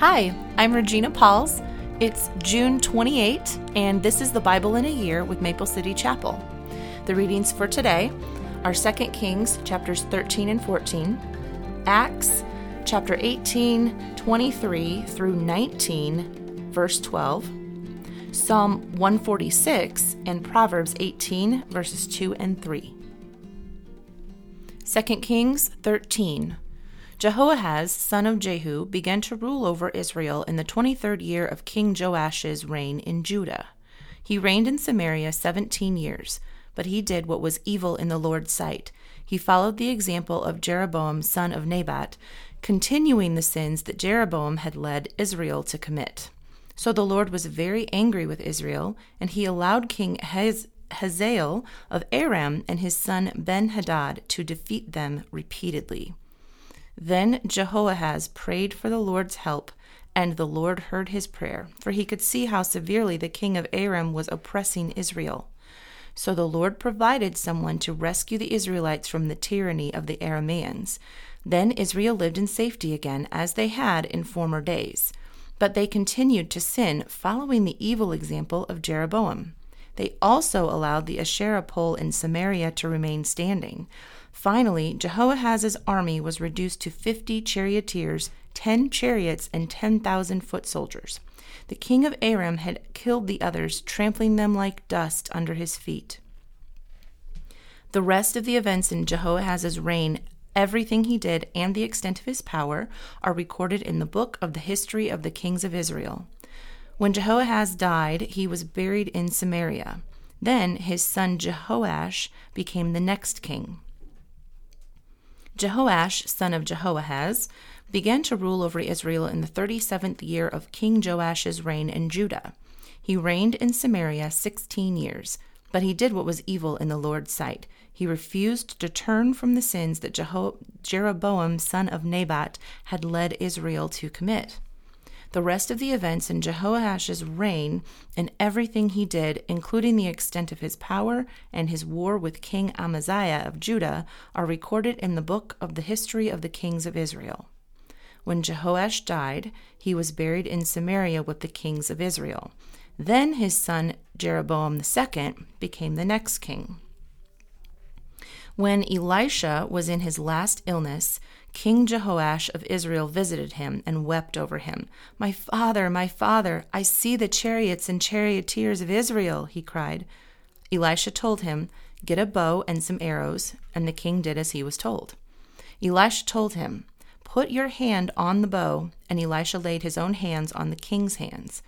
Hi, I'm Regina Pauls. It's June 28, and this is the Bible in a Year with Maple City Chapel. The readings for today are 2 Kings chapters 13 and 14, Acts chapter 18, 23 through 19, verse 12, Psalm 146, and Proverbs 18, verses 2 and 3. 2 Kings 13. Jehoahaz, son of Jehu, began to rule over Israel in the 23rd year of King Joash's reign in Judah. He reigned in Samaria 17 years, but he did what was evil in the Lord's sight. He followed the example of Jeroboam, son of Nebat, continuing the sins that Jeroboam had led Israel to commit. So the Lord was very angry with Israel, and he allowed King Hazael of Aram and his son Ben Hadad to defeat them repeatedly. Then Jehoahaz prayed for the Lord's help, and the Lord heard his prayer, for he could see how severely the king of Aram was oppressing Israel. So the Lord provided someone to rescue the Israelites from the tyranny of the Arameans. Then Israel lived in safety again, as they had in former days. But they continued to sin, following the evil example of Jeroboam. They also allowed the Asherah pole in Samaria to remain standing. Finally, Jehoahaz's army was reduced to fifty charioteers, ten chariots, and ten thousand foot soldiers. The king of Aram had killed the others, trampling them like dust under his feet. The rest of the events in Jehoahaz's reign, everything he did, and the extent of his power are recorded in the book of the history of the kings of Israel. When Jehoahaz died, he was buried in Samaria. Then his son Jehoash became the next king. Jehoash, son of Jehoahaz, began to rule over Israel in the 37th year of King Joash's reign in Judah. He reigned in Samaria 16 years, but he did what was evil in the Lord's sight. He refused to turn from the sins that Jeho- Jeroboam, son of Nebat, had led Israel to commit. The rest of the events in Jehoash's reign and everything he did, including the extent of his power and his war with King Amaziah of Judah, are recorded in the book of the history of the kings of Israel. When Jehoash died, he was buried in Samaria with the kings of Israel. Then his son Jeroboam II became the next king. When Elisha was in his last illness, King Jehoash of Israel visited him and wept over him. My father, my father, I see the chariots and charioteers of Israel, he cried. Elisha told him, Get a bow and some arrows, and the king did as he was told. Elisha told him, Put your hand on the bow, and Elisha laid his own hands on the king's hands.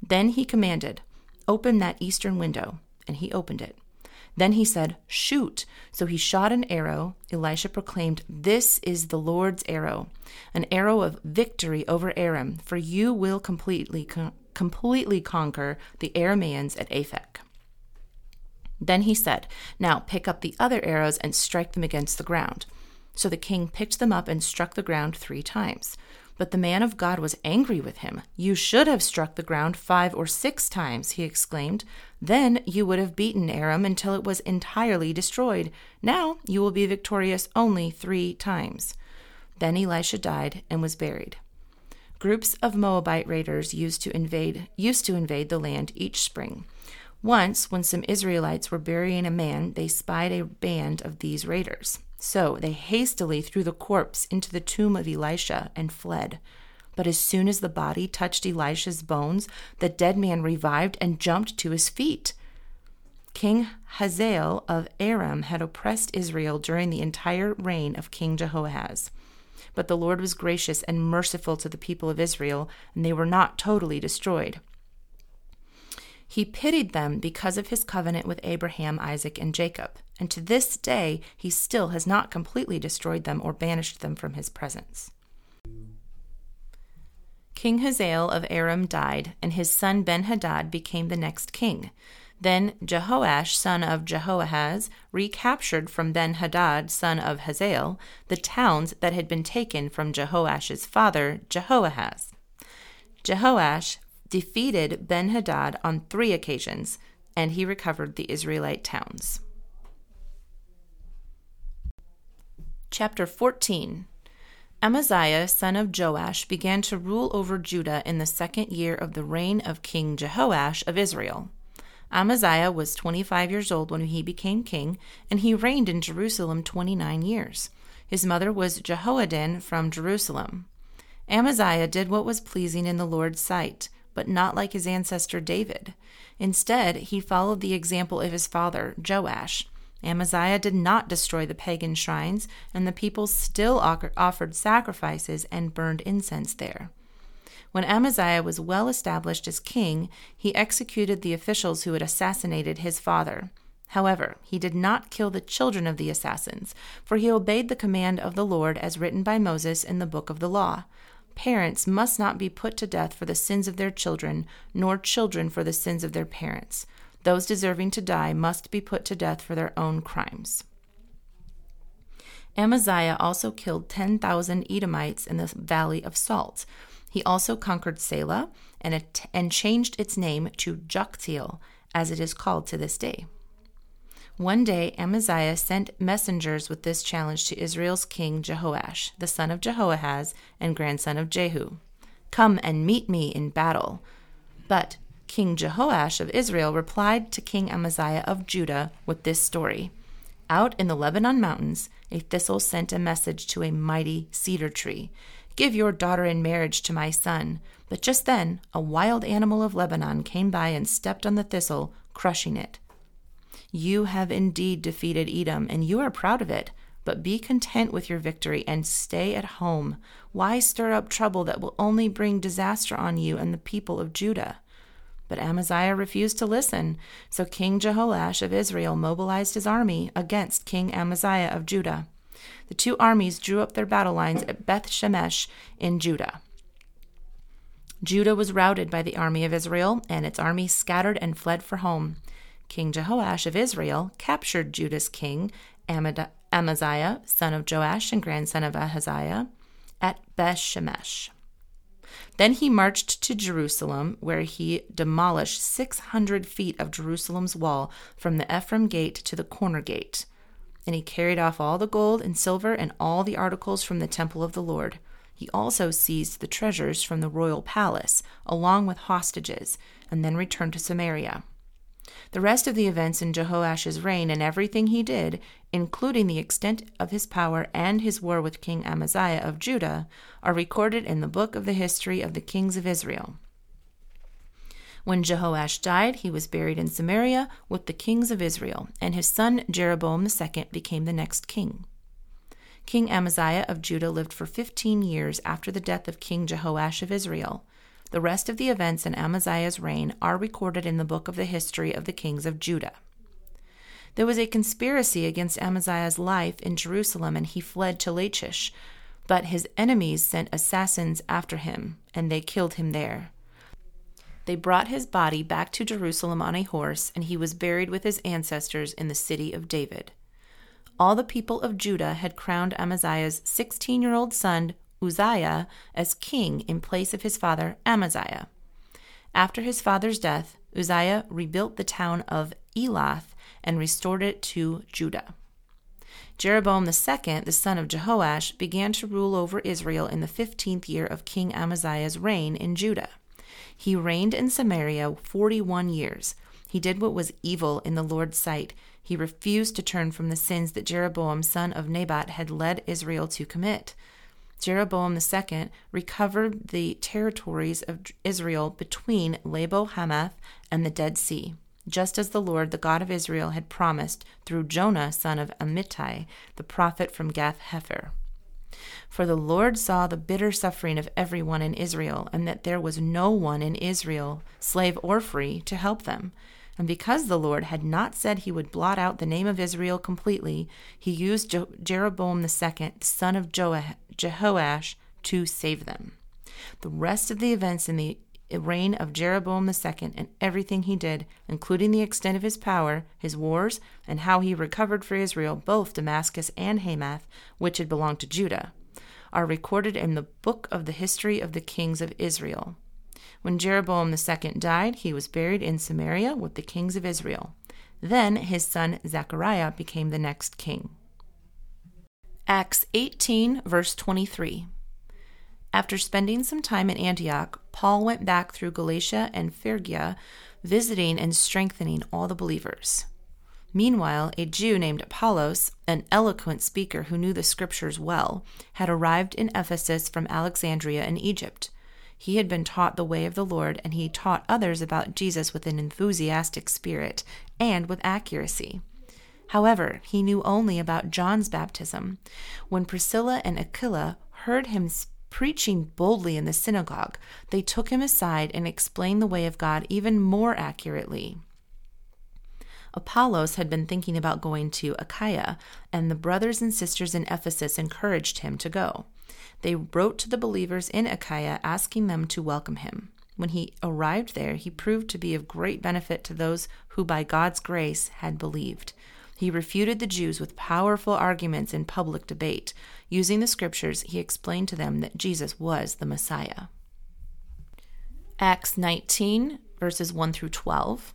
Then he commanded, Open that eastern window, and he opened it. Then he said, Shoot. So he shot an arrow. Elisha proclaimed, This is the Lord's arrow, an arrow of victory over Aram, for you will completely, completely conquer the Arameans at Aphek. Then he said, Now pick up the other arrows and strike them against the ground. So the king picked them up and struck the ground three times. But the man of God was angry with him. You should have struck the ground five or six times, he exclaimed. Then you would have beaten Aram until it was entirely destroyed. Now you will be victorious only three times. Then Elisha died and was buried. Groups of Moabite raiders used to invade used to invade the land each spring. Once, when some Israelites were burying a man, they spied a band of these raiders. So they hastily threw the corpse into the tomb of Elisha and fled. But as soon as the body touched Elisha's bones, the dead man revived and jumped to his feet. King Hazael of Aram had oppressed Israel during the entire reign of King Jehoahaz. But the Lord was gracious and merciful to the people of Israel, and they were not totally destroyed. He pitied them because of his covenant with Abraham, Isaac, and Jacob, and to this day he still has not completely destroyed them or banished them from his presence. King Hazael of Aram died, and his son Ben Hadad became the next king. Then Jehoash, son of Jehoahaz, recaptured from Ben Hadad, son of Hazael, the towns that had been taken from Jehoash's father, Jehoahaz. Jehoash defeated Ben Hadad on three occasions, and he recovered the Israelite towns. Chapter 14 Amaziah, son of Joash, began to rule over Judah in the second year of the reign of King Jehoash of Israel. Amaziah was 25 years old when he became king, and he reigned in Jerusalem 29 years. His mother was Jehoaddan from Jerusalem. Amaziah did what was pleasing in the Lord's sight, but not like his ancestor David. Instead, he followed the example of his father, Joash. Amaziah did not destroy the pagan shrines, and the people still offered sacrifices and burned incense there. When Amaziah was well established as king, he executed the officials who had assassinated his father. However, he did not kill the children of the assassins, for he obeyed the command of the Lord as written by Moses in the book of the law. Parents must not be put to death for the sins of their children, nor children for the sins of their parents. Those deserving to die must be put to death for their own crimes. Amaziah also killed 10,000 Edomites in the Valley of Salt. He also conquered Selah and, and changed its name to Joktheel, as it is called to this day. One day Amaziah sent messengers with this challenge to Israel's king Jehoash, the son of Jehoahaz and grandson of Jehu Come and meet me in battle. But King Jehoash of Israel replied to King Amaziah of Judah with this story Out in the Lebanon mountains, a thistle sent a message to a mighty cedar tree Give your daughter in marriage to my son. But just then, a wild animal of Lebanon came by and stepped on the thistle, crushing it. You have indeed defeated Edom, and you are proud of it. But be content with your victory and stay at home. Why stir up trouble that will only bring disaster on you and the people of Judah? But Amaziah refused to listen, so King Jehoash of Israel mobilized his army against King Amaziah of Judah. The two armies drew up their battle lines at Beth Shemesh in Judah. Judah was routed by the army of Israel, and its army scattered and fled for home. King Jehoash of Israel captured Judah's king, Amaziah, son of Joash and grandson of Ahaziah, at Bethshemesh. Then he marched to Jerusalem, where he demolished 600 feet of Jerusalem's wall from the Ephraim gate to the corner gate. And he carried off all the gold and silver and all the articles from the temple of the Lord. He also seized the treasures from the royal palace, along with hostages, and then returned to Samaria. The rest of the events in Jehoash's reign and everything he did, including the extent of his power and his war with King Amaziah of Judah, are recorded in the book of the history of the kings of Israel. When Jehoash died, he was buried in Samaria with the kings of Israel, and his son Jeroboam II became the next king. King Amaziah of Judah lived for fifteen years after the death of King Jehoash of Israel. The rest of the events in Amaziah's reign are recorded in the book of the history of the kings of Judah. There was a conspiracy against Amaziah's life in Jerusalem, and he fled to Lachish. But his enemies sent assassins after him, and they killed him there. They brought his body back to Jerusalem on a horse, and he was buried with his ancestors in the city of David. All the people of Judah had crowned Amaziah's sixteen year old son Uzziah as king in place of his father Amaziah. After his father's death, Uzziah rebuilt the town of Elath and restored it to Judah. Jeroboam II, the son of Jehoash, began to rule over Israel in the fifteenth year of King Amaziah's reign in Judah. He reigned in Samaria forty one years. He did what was evil in the Lord's sight. He refused to turn from the sins that Jeroboam, son of Nebat, had led Israel to commit. Jeroboam II recovered the territories of Israel between Lebo Hamath and the Dead Sea, just as the Lord, the God of Israel, had promised through Jonah, son of Amittai, the prophet from Gath Hepher. For the Lord saw the bitter suffering of everyone in Israel, and that there was no one in Israel, slave or free, to help them. And because the Lord had not said he would blot out the name of Israel completely, he used Je- Jeroboam II, son of Jehoash, to save them. The rest of the events in the reign of Jeroboam II and everything he did, including the extent of his power, his wars, and how he recovered for Israel both Damascus and Hamath, which had belonged to Judah, are recorded in the book of the history of the kings of Israel. When Jeroboam II died, he was buried in Samaria with the kings of Israel. Then his son Zechariah became the next king. Acts 18, verse 23. After spending some time at Antioch, Paul went back through Galatia and Phrygia, visiting and strengthening all the believers. Meanwhile, a Jew named Apollos, an eloquent speaker who knew the scriptures well, had arrived in Ephesus from Alexandria in Egypt. He had been taught the way of the Lord, and he taught others about Jesus with an enthusiastic spirit and with accuracy. However, he knew only about John's baptism. When Priscilla and Aquila heard him preaching boldly in the synagogue, they took him aside and explained the way of God even more accurately. Apollos had been thinking about going to Achaia, and the brothers and sisters in Ephesus encouraged him to go. They wrote to the believers in Achaia asking them to welcome him. When he arrived there, he proved to be of great benefit to those who, by God's grace, had believed. He refuted the Jews with powerful arguments in public debate. Using the scriptures, he explained to them that Jesus was the Messiah. Acts 19, verses 1 through 12.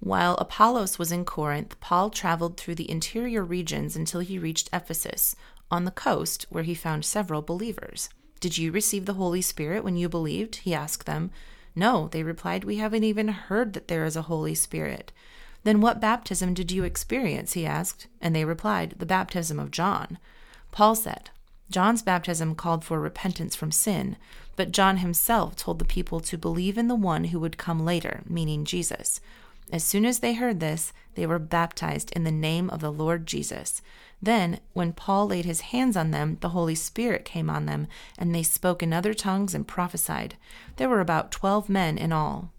While Apollos was in Corinth, Paul traveled through the interior regions until he reached Ephesus, on the coast, where he found several believers. Did you receive the Holy Spirit when you believed? He asked them. No, they replied, we haven't even heard that there is a Holy Spirit. Then what baptism did you experience? he asked. And they replied, The baptism of John. Paul said, John's baptism called for repentance from sin, but John himself told the people to believe in the one who would come later, meaning Jesus. As soon as they heard this, they were baptized in the name of the Lord Jesus. Then, when Paul laid his hands on them, the Holy Spirit came on them, and they spoke in other tongues and prophesied. There were about twelve men in all.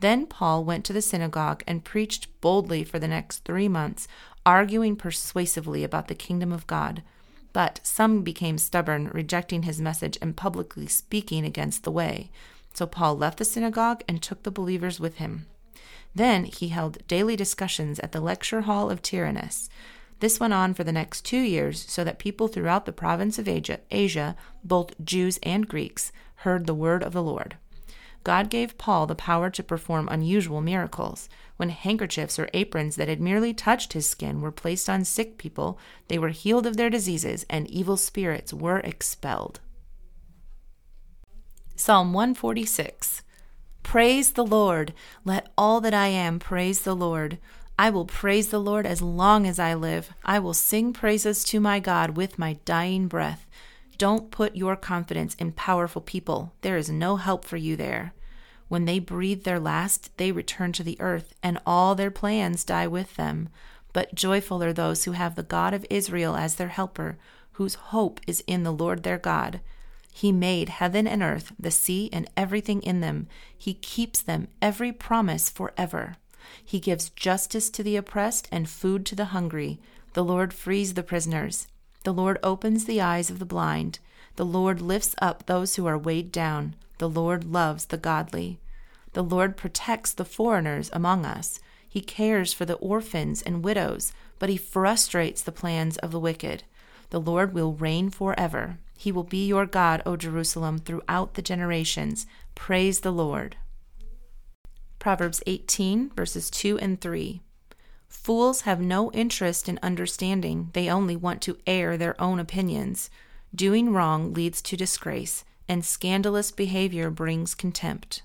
Then Paul went to the synagogue and preached boldly for the next three months, arguing persuasively about the kingdom of God. But some became stubborn, rejecting his message and publicly speaking against the way. So Paul left the synagogue and took the believers with him. Then he held daily discussions at the lecture hall of Tyrannus. This went on for the next two years, so that people throughout the province of Asia, Asia, both Jews and Greeks, heard the word of the Lord. God gave Paul the power to perform unusual miracles. When handkerchiefs or aprons that had merely touched his skin were placed on sick people, they were healed of their diseases and evil spirits were expelled. Psalm 146 Praise the Lord. Let all that I am praise the Lord. I will praise the Lord as long as I live. I will sing praises to my God with my dying breath. Don't put your confidence in powerful people. There is no help for you there. When they breathe their last, they return to the earth, and all their plans die with them. But joyful are those who have the God of Israel as their helper, whose hope is in the Lord their God. He made heaven and earth, the sea, and everything in them. He keeps them every promise forever. He gives justice to the oppressed and food to the hungry. The Lord frees the prisoners. The Lord opens the eyes of the blind. The Lord lifts up those who are weighed down. The Lord loves the godly. The Lord protects the foreigners among us. He cares for the orphans and widows, but he frustrates the plans of the wicked. The Lord will reign forever. He will be your God, O Jerusalem, throughout the generations. Praise the Lord. Proverbs 18, verses 2 and 3. Fools have no interest in understanding, they only want to air their own opinions. Doing wrong leads to disgrace, and scandalous behavior brings contempt.